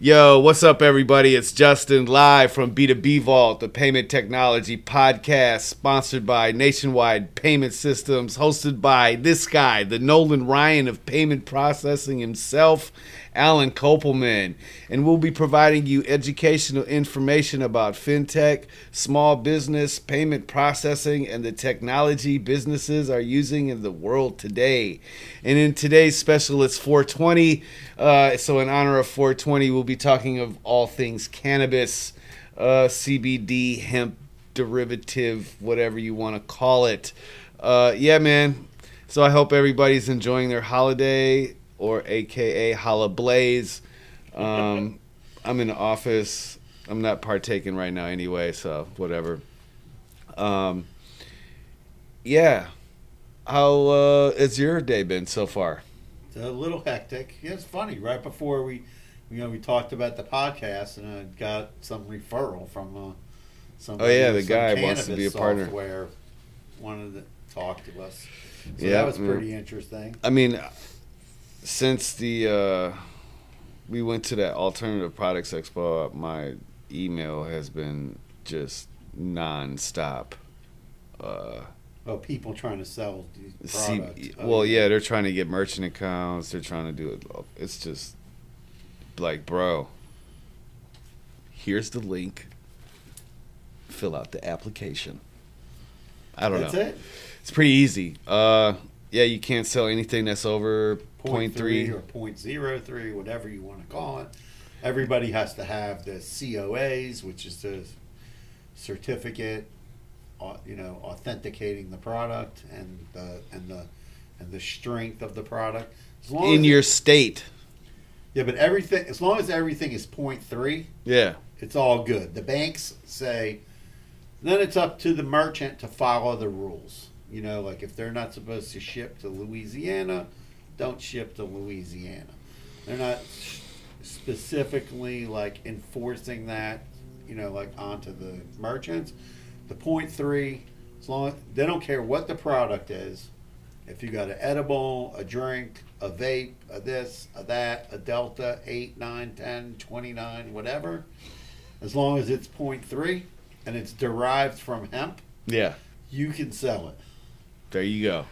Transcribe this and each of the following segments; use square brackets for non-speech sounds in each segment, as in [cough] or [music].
Yo, what's up, everybody? It's Justin live from B2B Vault, the payment technology podcast, sponsored by Nationwide Payment Systems, hosted by this guy, the Nolan Ryan of payment processing himself, Alan Kopelman. And we'll be providing you educational information about fintech, small business, payment processing, and the technology businesses are using in the world today. And in today's special, it's 420. Uh, so, in honor of 420, we'll be talking of all things cannabis, uh, CBD, hemp derivative, whatever you want to call it. Uh, yeah, man. So, I hope everybody's enjoying their holiday or AKA Holla Blaze. Um, [laughs] I'm in the office. I'm not partaking right now anyway, so whatever. Um, yeah. How uh, has your day been so far? It's a little hectic. Yeah, it's funny. Right before we, you know, we talked about the podcast, and I got some referral from uh, some. Oh, yeah, the guy wants to be a partner. Software wanted to talk to us. So Yeah, that was mm. pretty interesting. I mean, since the uh, we went to that alternative products expo, my email has been just nonstop. Uh, Oh, people trying to sell see, products. Oh, well, yeah, they're trying to get merchant accounts. They're trying to do it. It's just like, bro, here's the link. Fill out the application. I don't That's know. it. It's pretty easy. Uh, yeah, you can't sell anything that's over Point 0.3. three or point zero three, whatever you want to call it. Everybody has to have the COAs, which is the certificate, you know, authenticating the product and the and the and the strength of the product. As long in your state. yeah, but everything as long as everything is point three, Yeah. it's all good. The banks say then it's up to the merchant to follow the rules. You know, like if they're not supposed to ship to Louisiana, don't ship to Louisiana. They're not specifically like enforcing that, you know, like onto the merchants. The point three, as long as they don't care what the product is. If you got an edible, a drink, a vape, a this, a that, a delta, 8, 9, 10, 29, whatever, as long as it's point three and it's derived from hemp, Yeah. you can sell it. There you go.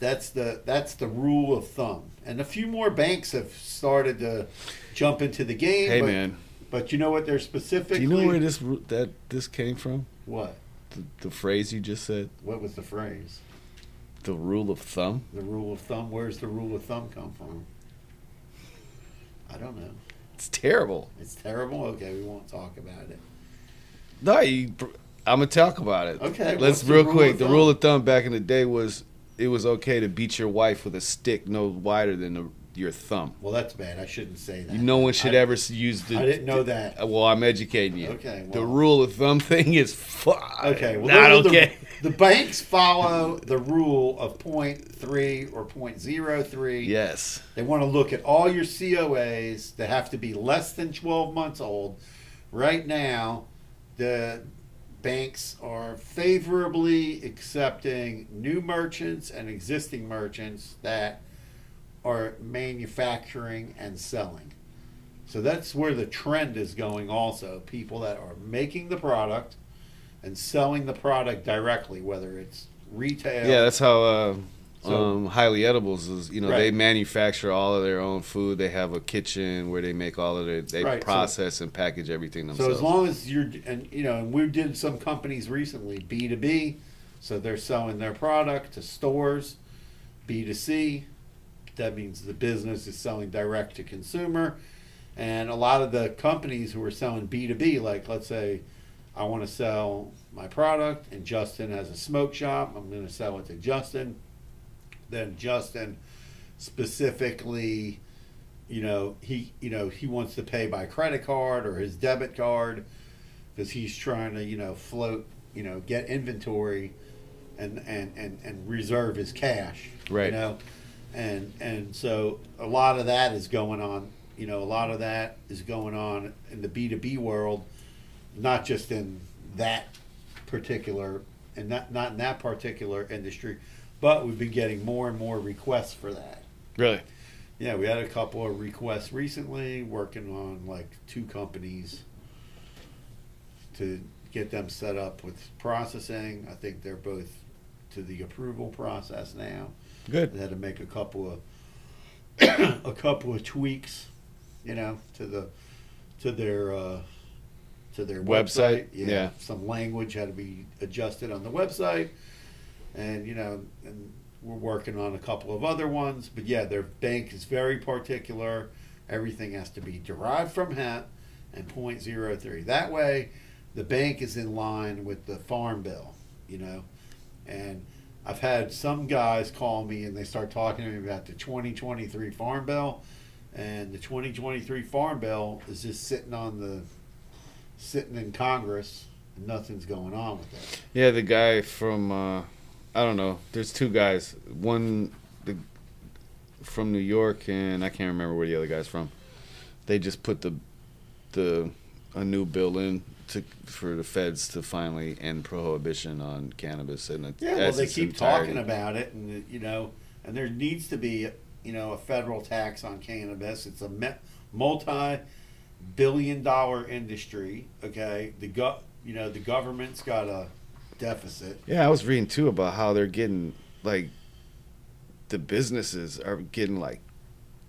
That's the that's the rule of thumb. And a few more banks have started to jump into the game. Hey, but, man. But you know what they're specifically Do you know where this that this came from? what? The, the phrase you just said, What was the phrase? the rule of thumb. The rule of thumb. Where's the rule of thumb come from? I don't know. It's terrible. It's terrible. Okay, we won't talk about it. No, you, I'm gonna talk about it. Okay, let's the real quick. The rule of thumb back in the day was it was okay to beat your wife with a stick no wider than the, your thumb. Well, that's bad. I shouldn't say that. No one should I- ever use the. I didn't know that. Well, I'm educating you. Okay, the rule of thumb thing is fuck. Okay, well, not okay. The, [laughs] the banks follow the rule of point three or point zero three. yes. They want to look at all your COAs that have to be less than 12 months old. Right now, the banks are favorably accepting new merchants and existing merchants that are manufacturing and selling. So that's where the trend is going also. People that are making the product and selling the product directly, whether it's retail. Yeah, that's how uh, So- um, Highly Edibles is. You know, they manufacture all of their own food. They have a kitchen where they make all of their. They Right, so- process and package everything themselves. So as long as you're, and you know, and we did some companies recently, B two B, so they're selling their product to stores, B two C, that means the business is selling direct to consumer, and a lot of the companies who are selling B two B, like let's say, I want to sell my product, and Justin has a smoke shop, I'm going to sell it to Justin, then Justin specifically you know he you know he wants to pay by credit card or his debit card because he's trying to you know float you know get inventory and and and, and reserve his cash Right. you know and and so a lot of that is going on you know a lot of that is going on in the b2b world not just in that particular and not not in that particular industry but we've been getting more and more requests for that really, Yeah, we had a couple of requests recently, working on like two companies to get them set up with processing. I think they're both to the approval process now. Good. They had to make a couple of [coughs] a couple of tweaks, you know, to the to their uh, to their Website? website. Yeah. some language had to be adjusted on the website, and you know, and we're working on a couple of other ones. But yeah, their bank is very particular. Everything has to be derived from hemp and .03. That way, the bank is in line with the farm bill, you know, and I've had some guys call me and they start talking to me about the 2023 Farm Bill, and the 2023 Farm Bill is just sitting on the sitting in Congress, and nothing's going on with it. Yeah, the guy from uh, I don't know. There's two guys. One the from New York, and I can't remember where the other guy's from. They just put the the a new bill in to for the feds to finally end prohibition on cannabis and Yeah, well, they keep entirety. talking about it, and uh, you know, and there needs to be, you know, a federal tax on cannabis. It's a me- multi-billion-dollar industry. Okay, the go- you know, the government's got a deficit. Yeah, I was reading too about how they're getting like the businesses are getting like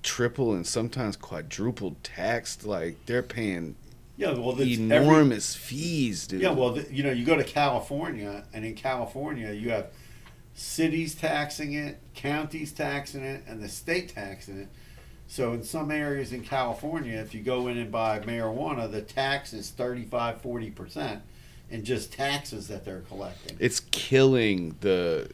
triple and sometimes quadruple taxed. Like they're paying Yeah, well, that's every- enormous fees, dude. Yeah, well, the, you know, you go to California, and in California, you have cities taxing it, counties taxing it, and the state taxing it. So in some areas in California, if you go in and buy marijuana, the tax is 35, 40% in just taxes that they're collecting. it's killing the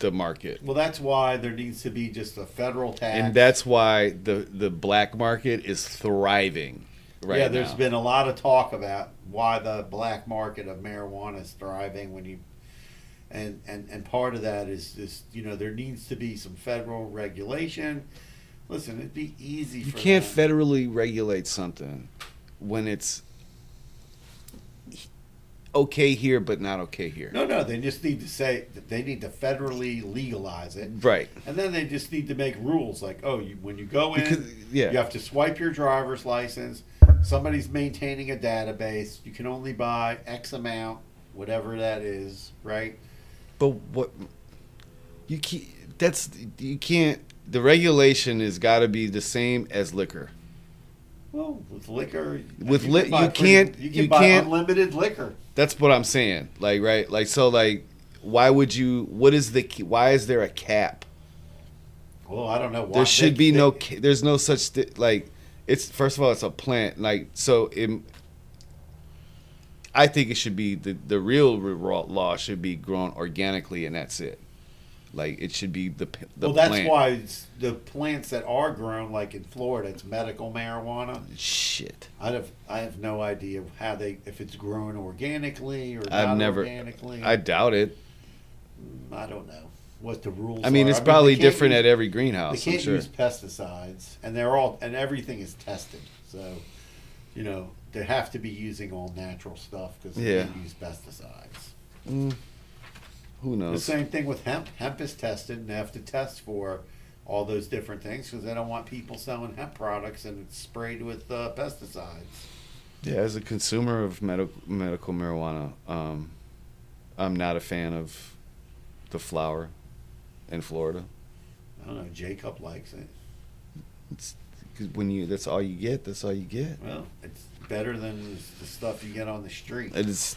the market. Well, that's why there needs to be just a federal tax. And that's why the the black market is thriving right yeah, there's now. been a lot of talk about why the black market of marijuana is thriving when you and and and part of that is just you know there needs to be some federal regulation. Listen, it'd be easy. you can't them. federally regulate something when it's okay here but not okay here. No, no, they just need to say that they need to federally legalize it, Right. and then they just need to make rules like, oh, you, when you go in, Because yeah. you have to swipe your driver's license. Somebody's maintaining a database. You can only buy X amount, whatever that is, right? But what you can't that's you can't the regulation has got to be the same as liquor. Well, with liquor, With you li- can you can't- you can you buy can't- unlimited liquor. That's what I'm saying. Like right, like so like why would you what is the why is there a cap? Well, I don't know. Why. There should they- be they- no there's no such thi- like it's first of all it's a plant like so it I think it should be the the real law should be grown organically and that's it. Like it should be the the well, that's plant. why the plants that are grown, like in Florida, it's medical marijuana. Shit. I have I have no idea how they if it's grown organically or I've not never- organically. I doubt it. I don't know what the rules. I mean, are. it's they probably can't different use- at every They greenhouse. I'm can't sure. use pesticides, and they're all and everything is tested. So, you know, they have to be using all natural stuff because they Yeah. can't use pesticides. Mm, who The knows? same thing with hemp. Hemp is tested, and they have to test for all those different things because they don't want people selling hemp products and it's sprayed with uh, pesticides. Yeah, as a consumer of medical medical marijuana, um, I'm not a fan of the flower in Florida. I don't know. Jacob likes it. It's 'cause when you that's all you get. That's all you get. Well, it's better than the stuff you get on the street. It is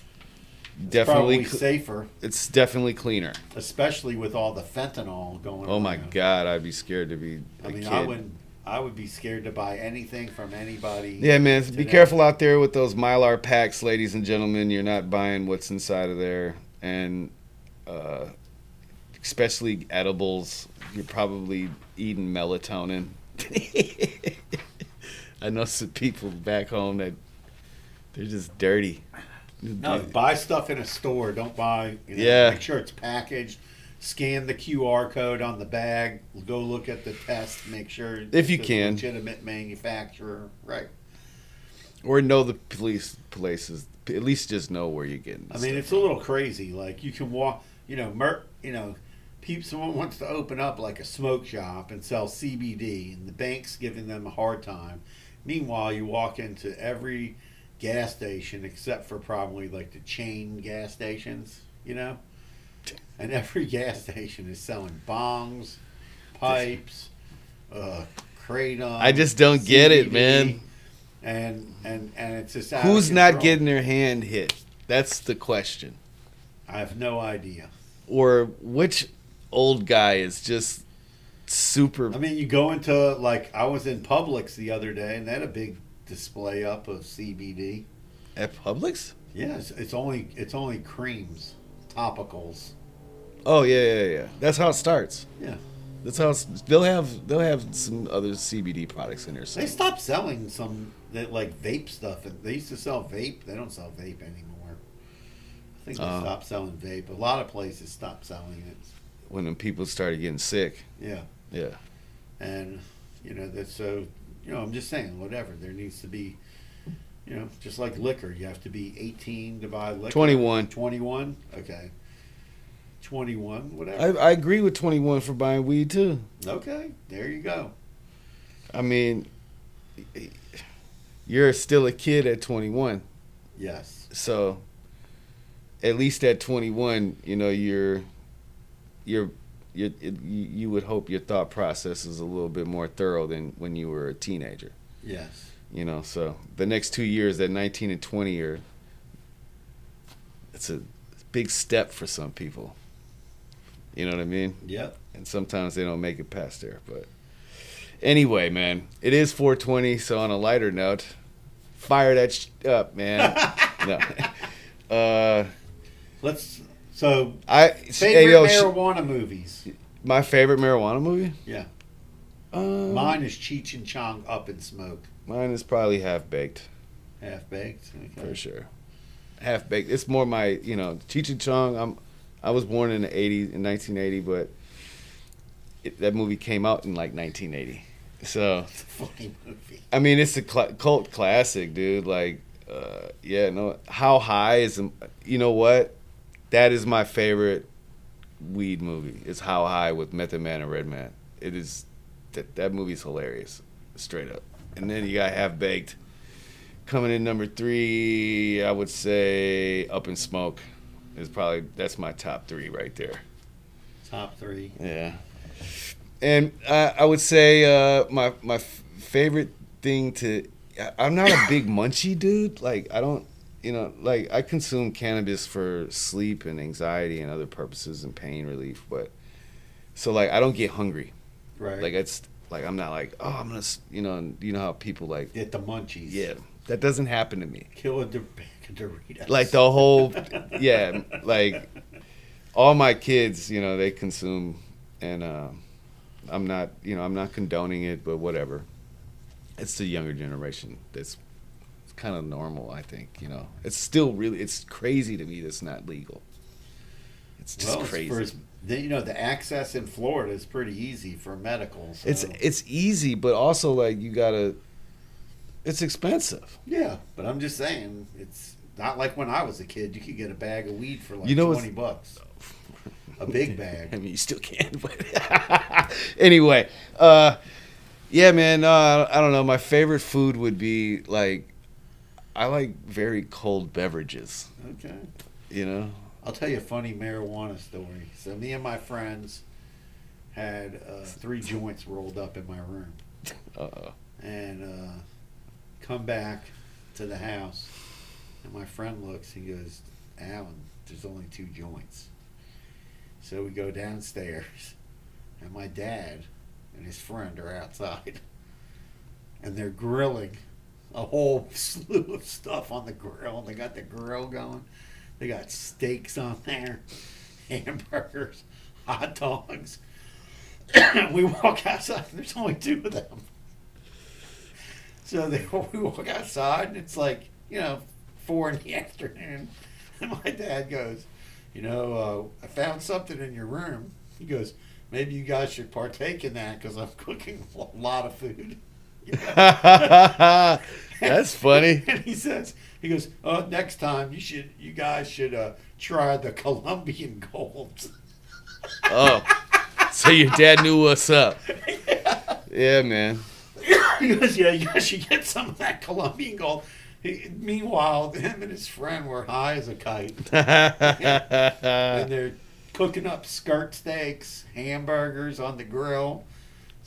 definitely probably cl- safer, it's definitely cleaner. especially with all the fentanyl going. Oh my around. god, I'd be scared to be a I mean, kid. I would I would be scared to buy anything from anybody. Yeah, man. Be today. careful out there with those mylar packs, ladies and gentlemen. You're not buying what's inside of there, and uh, especially edibles. You're probably eating melatonin. [laughs] I know some people back home that they're just dirty. No, buy stuff in a store. Don't buy. You know, Yeah. Make sure it's packaged. Scan the QR code on the bag. Go look at the test. Make sure If you it's a can. legitimate manufacturer. Right. Or know the police places. At least just know where you're getting. I mean, it's a little crazy. Like you can walk. You know, mer- You know, people, someone wants to open up like a smoke shop and sell CBD, and the bank's giving them a hard time. Meanwhile, you walk into every gas station except for probably like the chain gas stations, you know, and every [laughs] gas station is selling bongs, pipes, uh, kratom. I just don't get it, man. And and and it's just Who's not getting their hand hit? That's the question. I have no idea. Or which old guy is just super I mean, you go into like I was in Publix the other day, and they had a big display up of CBD. at Publix? Yes, it's only it's only creams, topicals. Oh yeah, yeah, yeah. That's how it starts. Yeah, That's how it's, they'll have they'll have some other CBD products in there. So. they stopped selling some that like vape stuff. They used to sell vape. They don't sell vape anymore. I think they Oh. stopped selling vape. A lot of places stopped selling it. When people started getting sick. Yeah, Yeah. and you know that's so. You know, I'm just saying, whatever. There needs to be. You know, just like liquor, you have to be 18 to buy liquor. 21. 21? Okay. 21, whatever. I, I agree with 21 for buying weed too. okay, there you go. I mean, you're still a kid at 21. Yes. So at least at 21, you know, you're you're you you would hope your thought process is a little bit more thorough than when you were a teenager. Yes. You know, so the next two years, at 19 and 20, are it's a big step for some people. You know what I mean? Yep. And sometimes they don't make it past there. But anyway, man, it is 420. So on a lighter note, fire that sh- up, man. [laughs] no. Uh, Let's. So, I favorite hey, yo, sh- marijuana movies. my favorite marijuana movie. Yeah. Uh, Mine is Cheech and Chong Up in Smoke. mine is probably half baked. Half baked. Okay. for sure. Half baked. It's more my, you know, Cheech and Chong. I'm, I was born in the '80s, in 1980, but it, that movie came out in like 1980. So, [laughs] It's a funny movie. I mean, it's a cl- cult classic, dude. Like, uh, yeah, no. How high is, you know what? That is my favorite weed movie. It's How High with Method Man and Redman. It is that that movie's hilarious, straight up. And then you got Half Baked coming in number three. I would say Up in Smoke is probably that's my top three right there. Top three. Yeah. And uh, I would say uh, my my f- favorite thing to I- I'm not a big [coughs] munchie dude. Like I don't you know like I consume cannabis for sleep and anxiety and other purposes and pain relief, but so like I don't get hungry. Right. Like it's like I'm not like oh I'm gonna you know and you know how people like Get the munchies. yeah that doesn't happen to me. Kill a bag of Doritos. Like the whole yeah like all my kids you know they consume and uh, i'm not you know i'm not condoning it but whatever it's the younger generation that's kind of normal i think you know it's still really it's crazy to me that's not legal it's just well, it's crazy for- the- you know, the access in Florida is pretty easy for medical. So. it's it's easy but also like you gotta it's expensive yeah, but I'm just saying, it's not like when I was a kid. You could get a bag of weed for like You know twenty bucks. A big [laughs] bag. I mean, you still can, but [laughs] anyway, uh, yeah, man. Uh, I don't know. My favorite food would be like, I like very cold beverages. Okay. You know, I'll tell you a funny marijuana story. So me and my friends had uh, three joints rolled up in my room, [laughs] uh, oh. and uh, come back to the house, and my friend looks. He goes, "Alan, there's only two joints." So we go downstairs, and my dad and his friend are outside, [laughs] and they're grilling a whole [laughs] slew of stuff on the grill. They got the grill going. They got steaks on there, [laughs] hamburgers, hot dogs. [coughs] we walk outside. There's only two of them. So they, [laughs] we walk outside, and it's like you know four in the afternoon, and my dad goes, "You know, uh, I found something in your room." He goes, "Maybe you guys should partake in that because I'm cooking a lot of food." [laughs] that's funny. [laughs] and he says, "He goes, oh, next time you should, you guys should uh, try the Colombian gold." Oh, so your dad knew what's up. [laughs] Yeah, man. he goes, yeah, you guys should get some of that Colombian gold. He, meanwhile, him and his friend were high as a kite, and they're cooking up skirt steaks, hamburgers on the grill.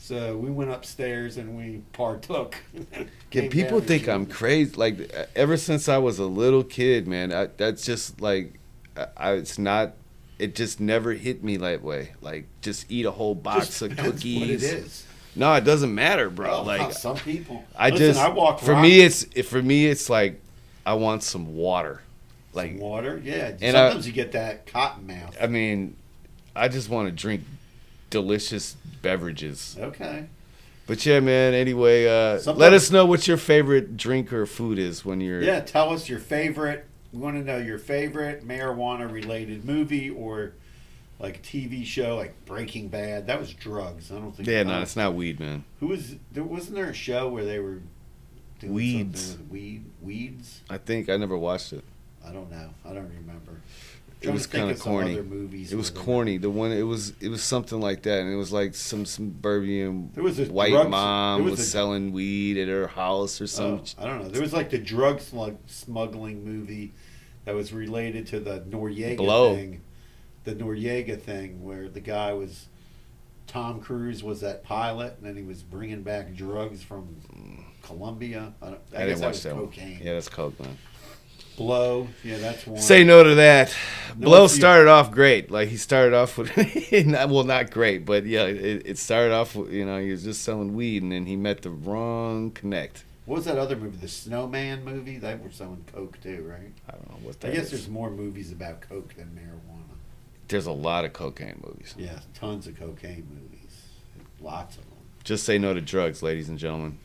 So we went upstairs and we partook. Yeah, people think I'm crazy. Like ever since I was a little kid, man, I, that's just like, I, I, it's not. It just never hit me that way. Like just eat a whole box Just of cookies. It is. No, it doesn't matter, bro. Well, like [laughs] some people. I Listen, just I walk for me it's for me it's like I want some water. Like water. Yeah. And I- Sometimes you get that cotton mouth. I mean, I just want to drink delicious beverages. Okay. But yeah, man. Anyway, uh, let us know what your favorite drink or food is when you're. Yeah. Tell us your favorite. We want to know your favorite marijuana related movie or like TV show like Breaking Bad. That was drugs. I don't think. Yeah, no, it's not weed, man. Who was there? Wasn't there a show where they were doing Weeds. something with weed? Weeds? I think I never watched it. I don't know. I don't remember. It was kinda corny. Movies It was corny. The one it was it was something like that, and it was like some suburban There was a white drug- mom was, was a- selling weed at her house or Oh, some. I don't know. There was like the drug slug, smuggling movie that was related to the Noriega Blow. thing. The Noriega thing where the guy was Tom Cruise was that pilot and then he was bringing back drugs from Colombia. I, I, I, didn't that watch was that one. Yeah, that's man. Blow. Yeah, that's one. Say no to that. No, Blow started off great. Like he started off with, [laughs] not- well, not great, but yeah, it, it started off. With, you know, he was just selling weed, and then he met the wrong connect. What was that other movie? The Snowman movie? They were selling coke too, right? I don't know what that. I guess is. there's more movies about coke than marijuana. There's a lot of cocaine movies. Yeah, tons of cocaine movies. Lots of them. Just say no to drugs, ladies and gentlemen.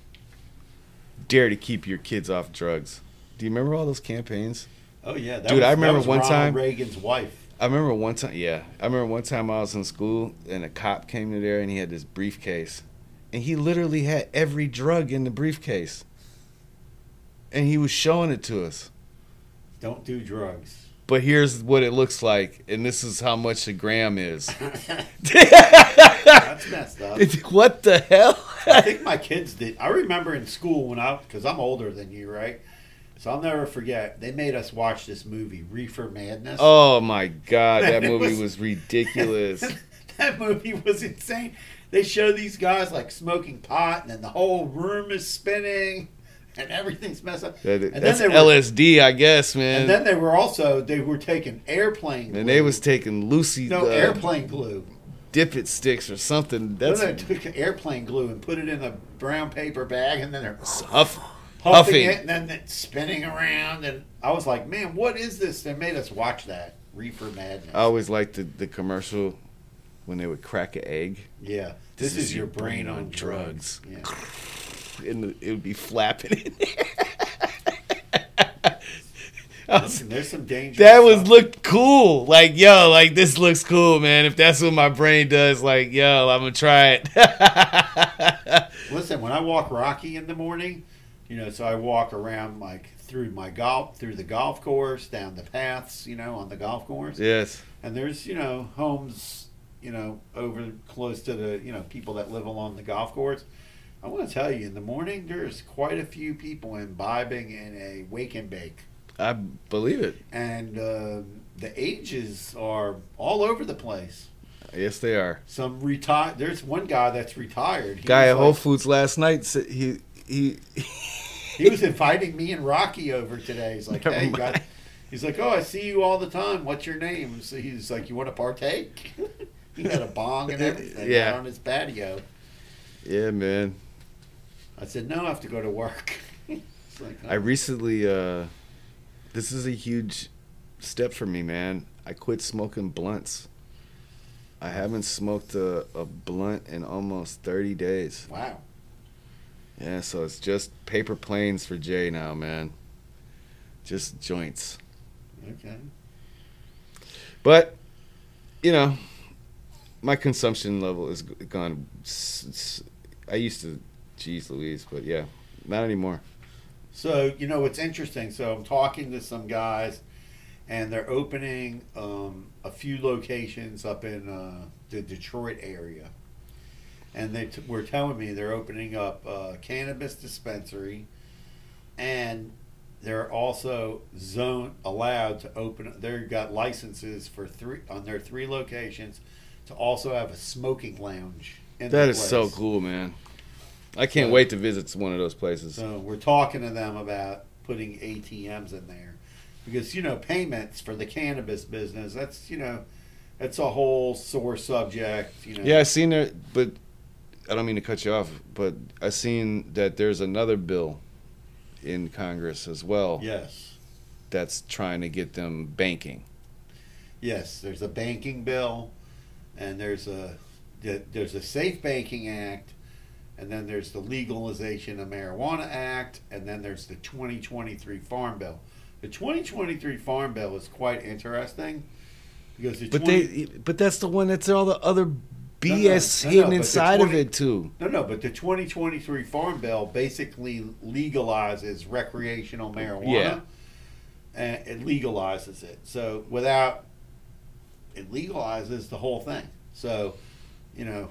Dare to keep your kids off drugs. Do you remember all those campaigns? Oh yeah, that Dude, was, I that remember was one Ronald time- Reagan's wife. I remember one time, yeah. I remember one time I was in school and a cop came in there and he had this briefcase. And he literally had every drug in the briefcase. And he was showing it to us. Don't do drugs. But here's what it looks like, and this is how much a gram is. [laughs] [laughs] That's messed up. what the hell? I think my kids did. I remember in school when I, because I'm older than you, right? So I'll never forget. They made us watch this movie, Reefer Madness. Oh my god, that [laughs] movie was- was ridiculous. [laughs] that movie was insane. They show these guys like smoking pot, and then the whole room is spinning, [laughs] and everything's messed up. That- And then That's were- LSD, I guess, man. And then they were also they were taking airplane. And they was taking Lucy no airplane glue. dip it sticks or something. That's That's they took airplane glue and put it in a brown paper bag, and then they're huff, huffing huffing. it, and then it's spinning around. And I was like, man, what is this? They made us watch that Reefer Madness. I always liked the, the commercial when they would crack an egg yeah, this, is, your brain, on drugs. Yeah. [laughs] and it would be flapping in there. [laughs] Was- Listen, there's some danger. that was looked cool. Like, yo, like this looks cool, man. If that's what my brain does, like, yo, I'm gonna try it. [laughs] Listen, when I walk Rocky in the morning, you know, so I walk around like through my golf, through the golf course, down the paths, you know, on the golf course. yes. and there's you know homes you know over close to the you know people that live along the golf course i want to tell you in the morning there's quite a few people imbibing in a wake and bake I believe it. and uh, the ages are all over the place Yes, they are. some retired there's one guy that's retired he Guy at Whole Foods last night said he he. he was inviting me and rocky over today he's like Never hey he's like oh i see you all the time what's your name so he's like you want to partake [laughs] he had a bong and everything Yeah. out on his patio Yeah, man. I said, no, I have to go to work. [laughs] Like, I recently, uh, this is a huge step for me, man. I quit smoking blunts. I haven't smoked a, a blunt in almost 30 days. wow. Yeah, so it's just paper planes for Jay now, man. Just joints. Okay. But, you know, my consumption level is gone. I used to, geez Louise, but yeah, not anymore. So, you know, it's interesting. So I'm talking to some guys, and they're opening um, a few locations up in uh, the Detroit area. And they t- were telling me they're opening up a cannabis dispensary, and they're also zone allowed to open. They've got licenses for three on their three locations to also have a smoking lounge. In That the so cool, man. I can't So- wait to visit one of those places. So we're talking to them about putting ATMs in there because you know payments for the cannabis business. That's you know, that's a whole sore subject. You know. Yeah, I've seen it, but I don't mean to cut you off, but I seen that there's another bill in Congress as well Yes. that's trying to get them banking. Yes. There's a banking bill, and there's a there's a Safe Banking Act, and then there's the Legalization of Marijuana Act, and then there's the 2023 Farm Bill. The 2023 Farm Bill is quite interesting because the But 20 they, but that's the one that's all the other no, BS no, hidden but the inside of it too. No, no, but the 2023 Farm Bill basically legalizes recreational marijuana. Yeah. And it legalizes it. So without, it legalizes the whole thing. So, you know,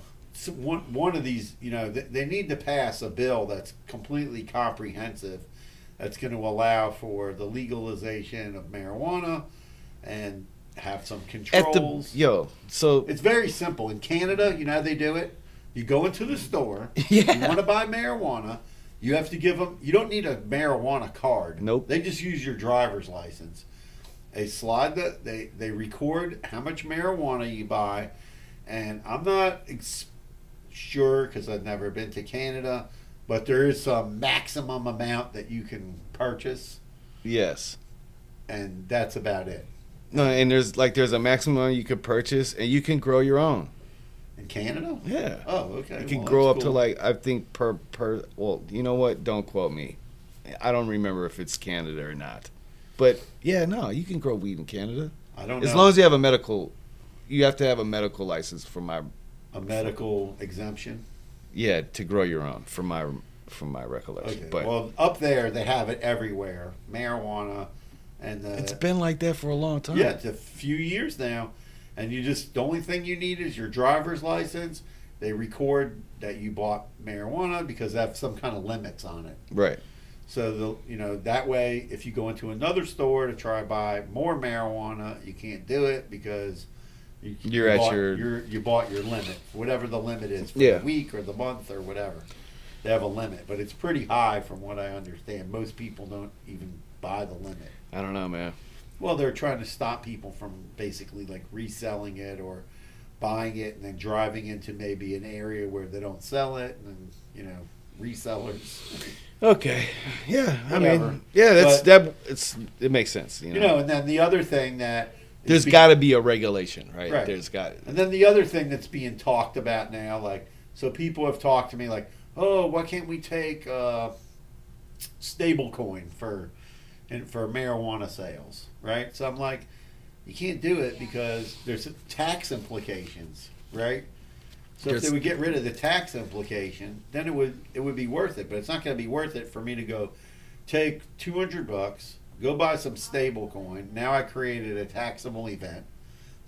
one, one of these, you know, they, they need to pass a bill that's completely comprehensive that's going to allow for the legalization of marijuana and have some At controls. the yo, so It's very simple. In Canada, you know how they do it? You go into the store, [laughs] Yeah. you want to buy marijuana, you have to give them, you don't need a marijuana card. Nope. They just use your driver's license. They slide the, they, they record how much marijuana you buy, and I'm not ex- sure because I've never been to Canada, but there is some maximum amount that you can purchase, yes. and that's about it. No, and there's like there's a maximum you could purchase, and you can grow your own. In Canada? Yeah. Oh, okay. You can Well, grow up to like I think per per. Well, you know what? Don't quote me. I don't remember if it's Canada or not. But yeah, no, you can grow weed in Canada I don't know. as long as you have a medical. You have to have a medical license for my a medical exemption. yeah to grow your own from my from my recollection. Okay. But well, up there they have it everywhere. Marijuana, and the, it's been like that for a long time. yeah, it's a few years now, and you just the only thing you need is your driver's license. They record that you bought marijuana because they have some kind of limits on it. Right. So the you know that way, if you go into another store to try to buy more marijuana, you can't do it because you, You're you at bought, your- you're, you bought your limit, whatever the limit is for Yeah. the week or the month or whatever. They have a limit, but it's pretty high from what I understand. Most people don't even buy the limit. I don't know, man. Well, they're trying to stop people from basically like reselling it or buying it and then driving into maybe an area where they don't sell it and then, you know resellers. Okay. Yeah. I Whatever. mean, yeah. That's But- that. It's it makes sense. You know. You know, and then the other thing that there's got to be a regulation, right? Right. There's got. And then the other thing that's being talked about now, like, so people have talked to me like, oh, why can't we take uh, stable coin for and for marijuana sales, right? So I'm like, you can't do it because there's tax implications, right? So if There's- they would get rid of the tax implication, then it would it would be worth it. But it's not going to be worth it for me to go take 200 bucks, go buy some stable coin. Now I created a taxable event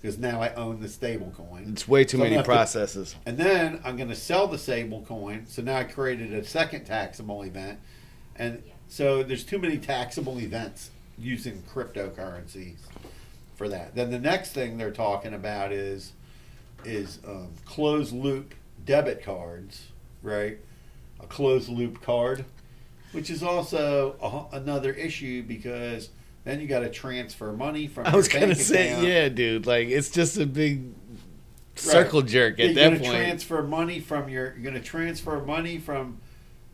because now I own the stable coin. It's way too So many gonna processes. And then I'm going to sell the stable coin. So now I created a second taxable event. And so there's too many taxable events using cryptocurrencies for that. Then the next thing they're talking about is is um, closed loop debit cards, right? A closed loop card, which is also a, another issue because then you got to transfer money from. I was gonna say, account. yeah, dude. Like it's just a big circle jerk Yeah, at you're that point. transfer money from your you're gonna transfer money from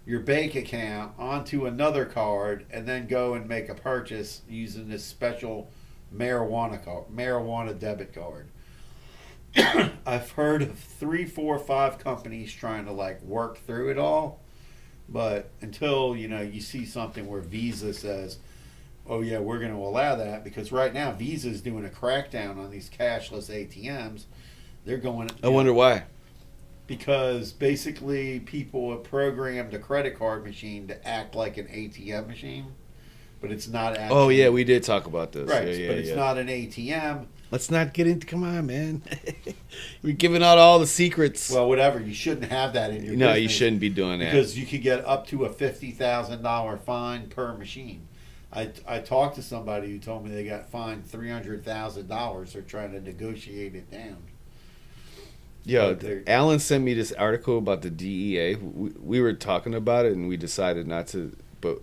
your bank account onto another card and then go and make a purchase using this special marijuana card marijuana debit card. [coughs] I've heard of three, four, five companies trying to like work through it all, but until you know you see something where Visa says, "Oh yeah, we're going to allow that," because right now Visa is doing a crackdown on these cashless ATMs. They're going. I wonder why. Because basically people have programmed a credit card machine to act like an ATM machine, but it's not. Oh, actually, Oh yeah, we did talk about this. right, Yeah, yeah, but it's yeah. not an ATM. Let's not get into. Come on, man. [laughs] We're giving out all the secrets. Well, whatever. You shouldn't have that in your. no, you shouldn't be doing that. because you could get up to a fifty thousand dollar fine per machine. I, I talked to somebody who told me they got fined three hundred thousand dollars. They're trying to negotiate it down. Yo, Alan sent me this article about the DEA. We, we were talking about it, and we decided not to. But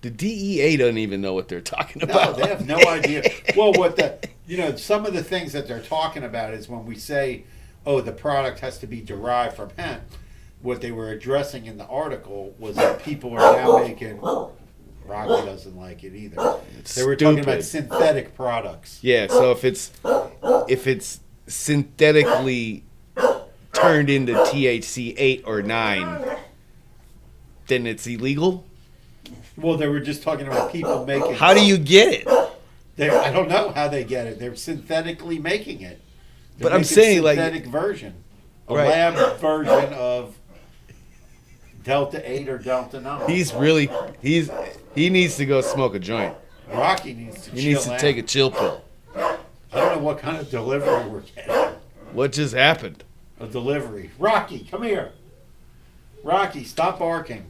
the DEA doesn't even know what they're talking No, about. they have no [laughs] idea. Well, what the you know some of the things that they're talking about is when we say, "Oh, the product has to be derived from hemp." What they were addressing in the article was that people are now making. Rocky doesn't like it either. It's They were talking about synthetic products. Yeah, so if it's if it's synthetically turned into THC eight or nine, then it's illegal. Well, they were just talking about people making. How do you get it? They, I don't know how they get it. They're synthetically making it. They're But I'm saying, like- synthetic version, a Right. lab version of Delta Eight or Delta Nine. He's really he's he needs to go smoke a joint. Rocky needs to. He needs to out. take a chill pill. I don't know what kind of delivery we're getting. What just happened? A delivery. Rocky, come here. Rocky, stop barking.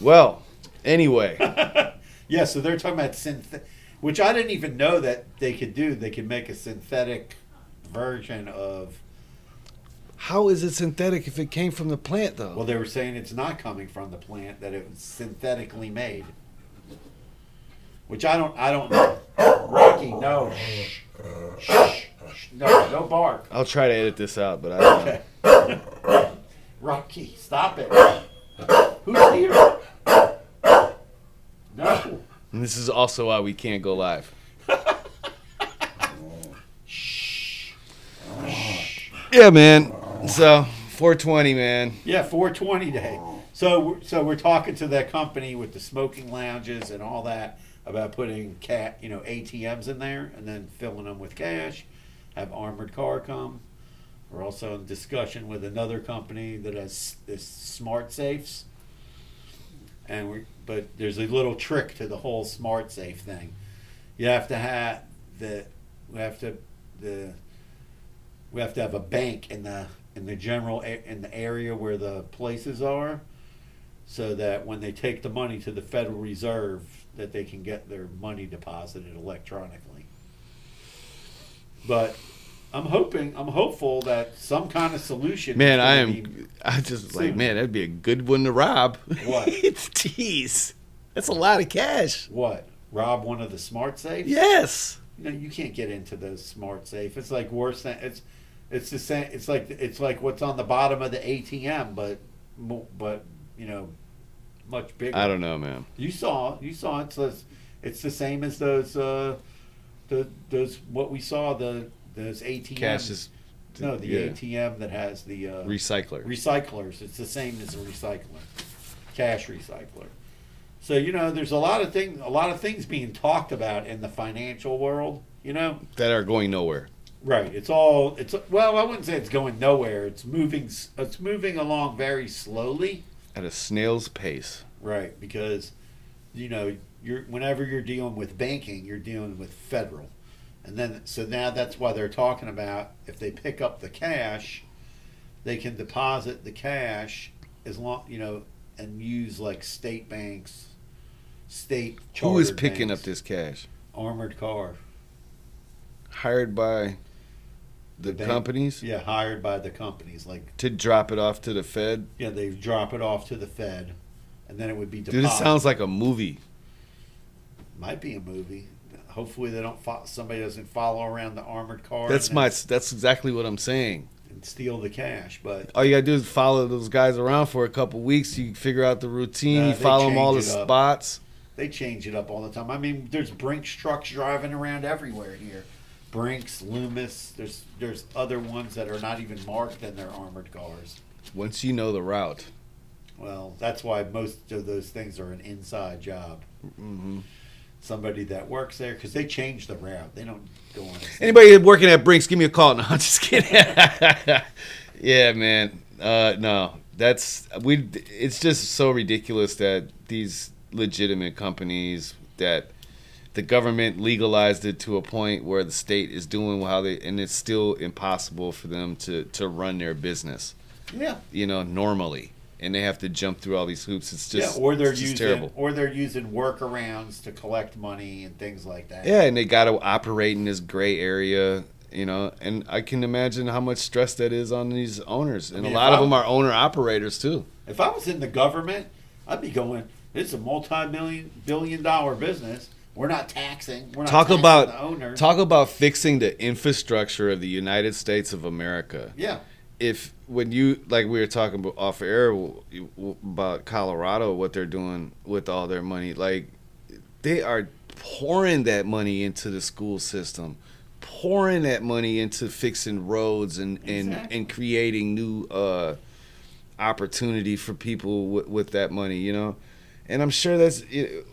Well, anyway, [laughs] Yeah, so they're talking about synth, which I didn't even know that they could do. They could make a synthetic version of. how is it synthetic if it came from the plant though? Well, they were saying it's not coming from the plant; that it was synthetically made. Which I don't. I don't know. Rocky, no. Oh, shh. Shh. Shh. No, no bark. I'll try to edit this out, but I don't know. Okay. Rocky, stop it. Who's here? No. And this is also why we can't go live. Shh. Yeah, man. So 420, man. Yeah, 420 day. So, we're- so we're talking to that company with the smoking lounges and all that about putting cat, you know, ATMs in there and then filling them with cash. Have armored car come. We're also in discussion with another company that has this smart safes. And we, but there's a little trick to the whole smart safe thing. You have to have the, we have to the, we have to have a bank in the in the general in the area where the places are, so that when they take the money to the Federal Reserve, that they can get their money deposited electronically. But I'm hoping, I'm hopeful that some kind of solution. Man, I am. I just like, man, that'd be a good one to rob. What? [laughs] Jeez, that's a lot of cash. what rob one of the smart safes. Yes. No, you can't get into those smart safe. It's like worse than it's. It's the same. It's like it's like what's on the bottom of the ATM, but but you know, much bigger. I don't know, man. You saw you saw it's, it's the same as those uh, the those what we saw the those ATM. Cash is. no the yeah. ATM that has the uh, recycler. recyclers. It's the same as a recycler, cash recycler. So you know, there's a lot of things, a lot of things being talked about in the financial world. You know, that are going nowhere. right? It's all it's well, I wouldn't say it's going nowhere. It's moving. It's moving along very slowly, At a snail's pace. right? Because you know, you're whenever you're dealing with banking, you're dealing with federal, and then so now that's why they're talking about if they pick up the cash, they can deposit the cash as long you know and use like state banks, state. Who is picking banks. up this cash? armored car? Hired by the, The bank. companies Yeah, hired by the companies. Like to drop it off to the Fed. yeah, they drop it off to the Fed, and then it would be Dude, deposited. this sounds like a movie. might be a movie. Hopefully, they don't. Fo- somebody doesn't follow around the armored car. That's my. That's exactly what I'm saying. and steal the cash. But All you gotta do is follow those guys around for a couple weeks. You figure out the routine. Nah, you follow them all the up. spots. they change it up all the time. I mean, there's Brinks trucks driving around everywhere here. Brinks, Loomis. There's there's other ones that are not even marked and they're armored cars. Once you know the route. Well, that's why most of those things are an inside job. hmm Somebody that works there because they change the route. They don't go on. Anybody working at Brinks, give me a call. [laughs] No, I'm just kidding. [laughs] yeah, man. Uh, no, that's we. It's just so ridiculous that these legitimate companies that the government legalized it to a point where the state is doing how they and it's still impossible for them to to run their business Yeah. you know normally and they have to jump through all these hoops it's just yeah, or they're using terrible or they're using workarounds to collect money and things like that. yeah and they got to operate in this gray area you know and i can imagine how much stress that is on these owners and mean, a lot of I'm- them are owner operators too If I was in the government, I'd be going. It's a multi-million billion dollar business. We're not taxing. We're not talk taxing about the owner. talk about fixing the infrastructure of the united states of america yeah. if when you like we were talking about off air about Colorado, what they're doing with all their money, like they are pouring that money into the school system, pouring that money into fixing roads and and, Exactly. and creating new uh, opportunity for people with, with that money, you know. And I'm sure that's it,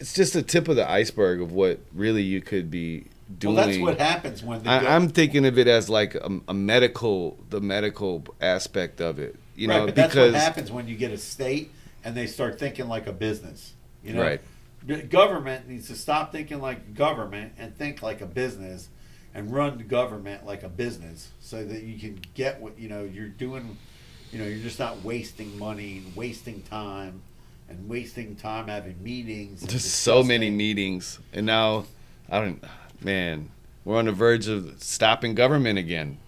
it's just the tip of the iceberg of what really you could be doing. Well, that's what happens when I, I'm thinking of it as like a, a medical, the medical aspect of it. You right, know, but that's because what happens when you get a state and they start thinking like a business. You know, Right. Government needs to stop thinking like government and think like a business, and run the government like a business, so that you can get what you know you're doing. You know, you're just not wasting money and wasting time, and wasting time having meetings. just so many meetings, and now I don't. Man, we're on the verge of stopping government again.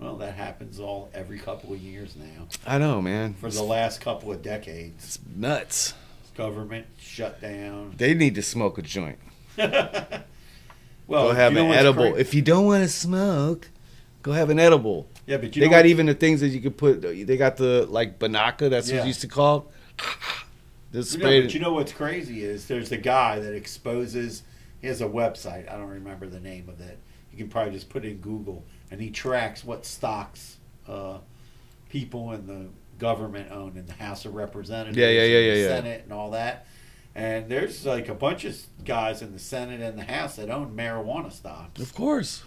Well, that happens all every couple of years now. I know, man. For the last couple of decades, It's nuts. government shut down. They need to smoke a joint. [laughs] Well, go have you know an edible. cra- if you don't want to smoke, go have an edible. yeah, but you they got what- even the things that you could put. They got the like banaka. That's what Yeah. it's used to call. This You know, but you know what's crazy is there's a guy that exposes. He has a website. I don't remember the name of it. You can probably just put it in Google, and he tracks what stocks uh, people in the government own in the House of Representatives, Yeah, yeah, yeah, yeah, the yeah. Senate, and all that. And there's like a bunch of guys in the Senate and the House that own marijuana stocks. of course.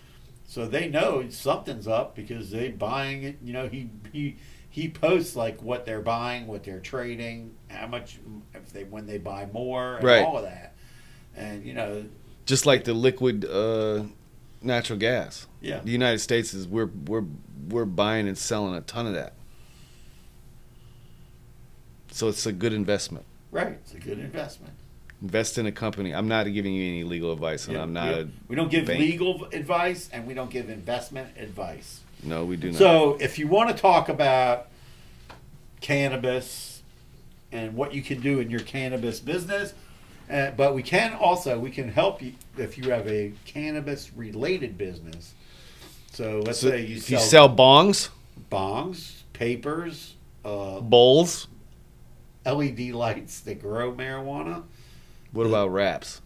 So they know something's up because they buying it. You know, he he he posts like what they're buying, what they're trading, how much if they when they buy more, and Right. all of that. And you know, Just like the liquid uh, natural gas. yeah, The United States is we're we're we're buying and selling a ton of that. So it's a good investment. right. It's a good investment. Invest in a company. I'm not giving you any legal advice, and Yeah, I'm not don't, we don't give bank. legal advice and we don't give investment advice. no. We do not. So if you want to talk about cannabis and what you can do in your cannabis business, uh, but we can also we can help you if you have a cannabis related business. So let's So say you sell, you sell bongs, bongs, papers, uh, bowls, LED lights that grow marijuana. What about wraps?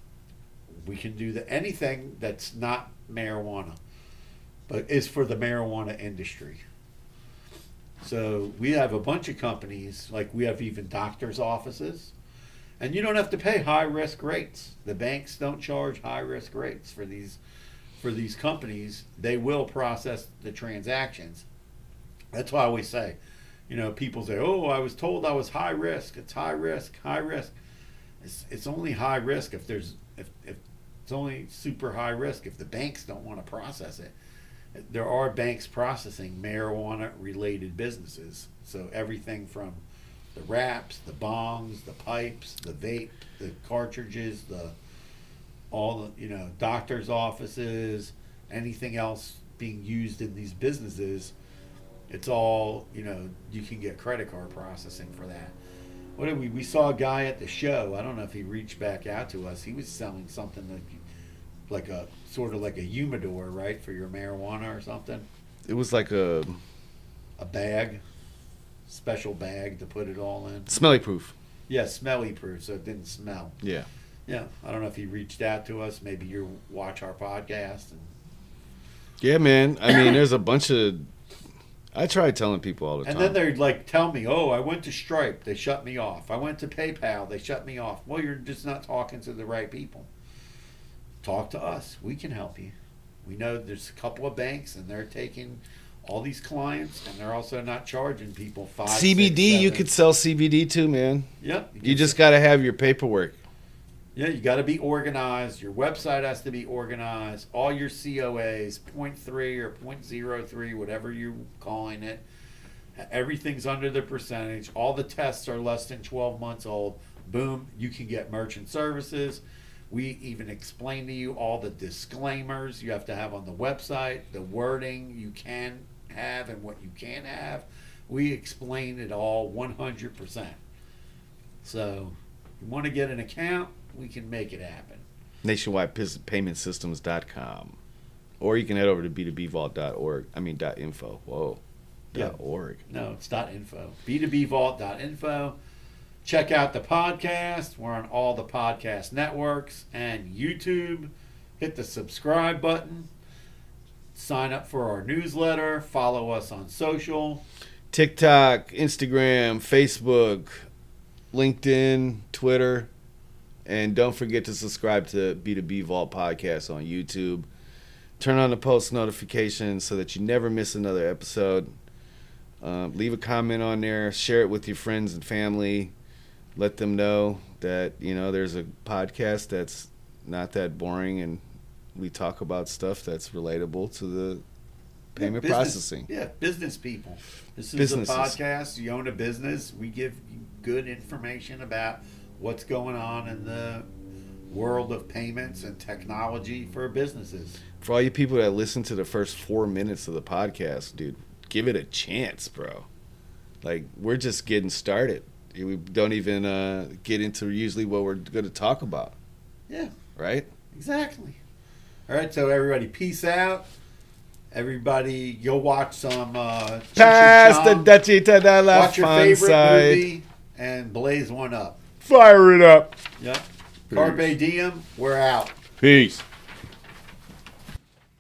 We can do the, anything that's not marijuana, but is for the marijuana industry. So we have a bunch of companies, like we have even doctors' offices, and you don't have to pay high risk rates. The banks don't charge high risk rates for these for these companies. They will process the transactions. That's why always say, you know, people say, "Oh, I was told I was high risk. It's high risk, high risk." It's it's only high risk if there's if if it's only super high risk if the banks don't want to process it. There are banks processing marijuana related businesses. So everything from the wraps, the bongs, the pipes, the vape, the cartridges, the all the you know doctors' offices, anything else being used in these businesses. It's all you know. You can get credit card processing for that. What did we? We saw a guy at the show. I don't know if he reached back out to us. He was selling something like, like a sort of like a humidor, right, for your marijuana or something. It was like a A bag, special bag to put it all in. smelly proof. Yeah, smelly proof, so it didn't smell. Yeah. Yeah, I don't know if he reached out to us. Maybe you watch our podcast and Yeah, man. I mean, there's a bunch of. I try telling people all the And time. And then they're like, tell me, oh, I went to Stripe, they shut me off. I went to PayPal, they shut me off. Well, you're just not talking to the right people. Talk to us. We can help you. We know there's a couple of banks, and they're taking all these clients, and they're also not charging people five. CBD, six, you could sell CBD too, man. Yep. You can just got to have your paperwork. Yeah, you got to be organized. Your website has to be organized. All your COAs, 0.3 or 0.03, whatever you're calling it, everything's under the percentage. All the tests are less than 12 months old. Boom, you can get merchant services. We even explain to you all the disclaimers you have to have on the website, the wording you can have and what you can't have. We explain it all 100%. So, you want to get an account, we can make it happen. Nationwide paymentsystems.com. Or you can head over to b2bvault.org. I mean, dot .info. Whoa. Dot .org. No, it's dot .info. B2bvault.info. Check out the podcast. We're on all the podcast networks and YouTube. Hit the subscribe button. Sign up for our newsletter. Follow us on social. TikTok, Instagram, Facebook, LinkedIn, Twitter. And don't forget to subscribe to B2B Vault Podcast on YouTube. Turn on the post notifications so that you never miss another episode. Um, leave a comment on there. Share it with your friends and family. Let them know that, you know, there's a podcast that's not that boring and we talk about stuff that's relatable to the payment Business- processing. Yeah, business people. This is Businesses. a podcast. You own a business. We give good information about what's going on in the world of payments and technology for businesses. for all you people that listen to the first four minutes of the podcast, dude, give it a chance, bro. Like we're just getting started. We don't even uh, get into usually what we're going to talk about, Yeah. right? Exactly. All right, so everybody, peace out. Everybody, go watch some. Uh, Pass the dutchie to the left Watch your favorite side. movie and blaze one up. Fire it up. Yep. Carpe diem. We're out. Peace.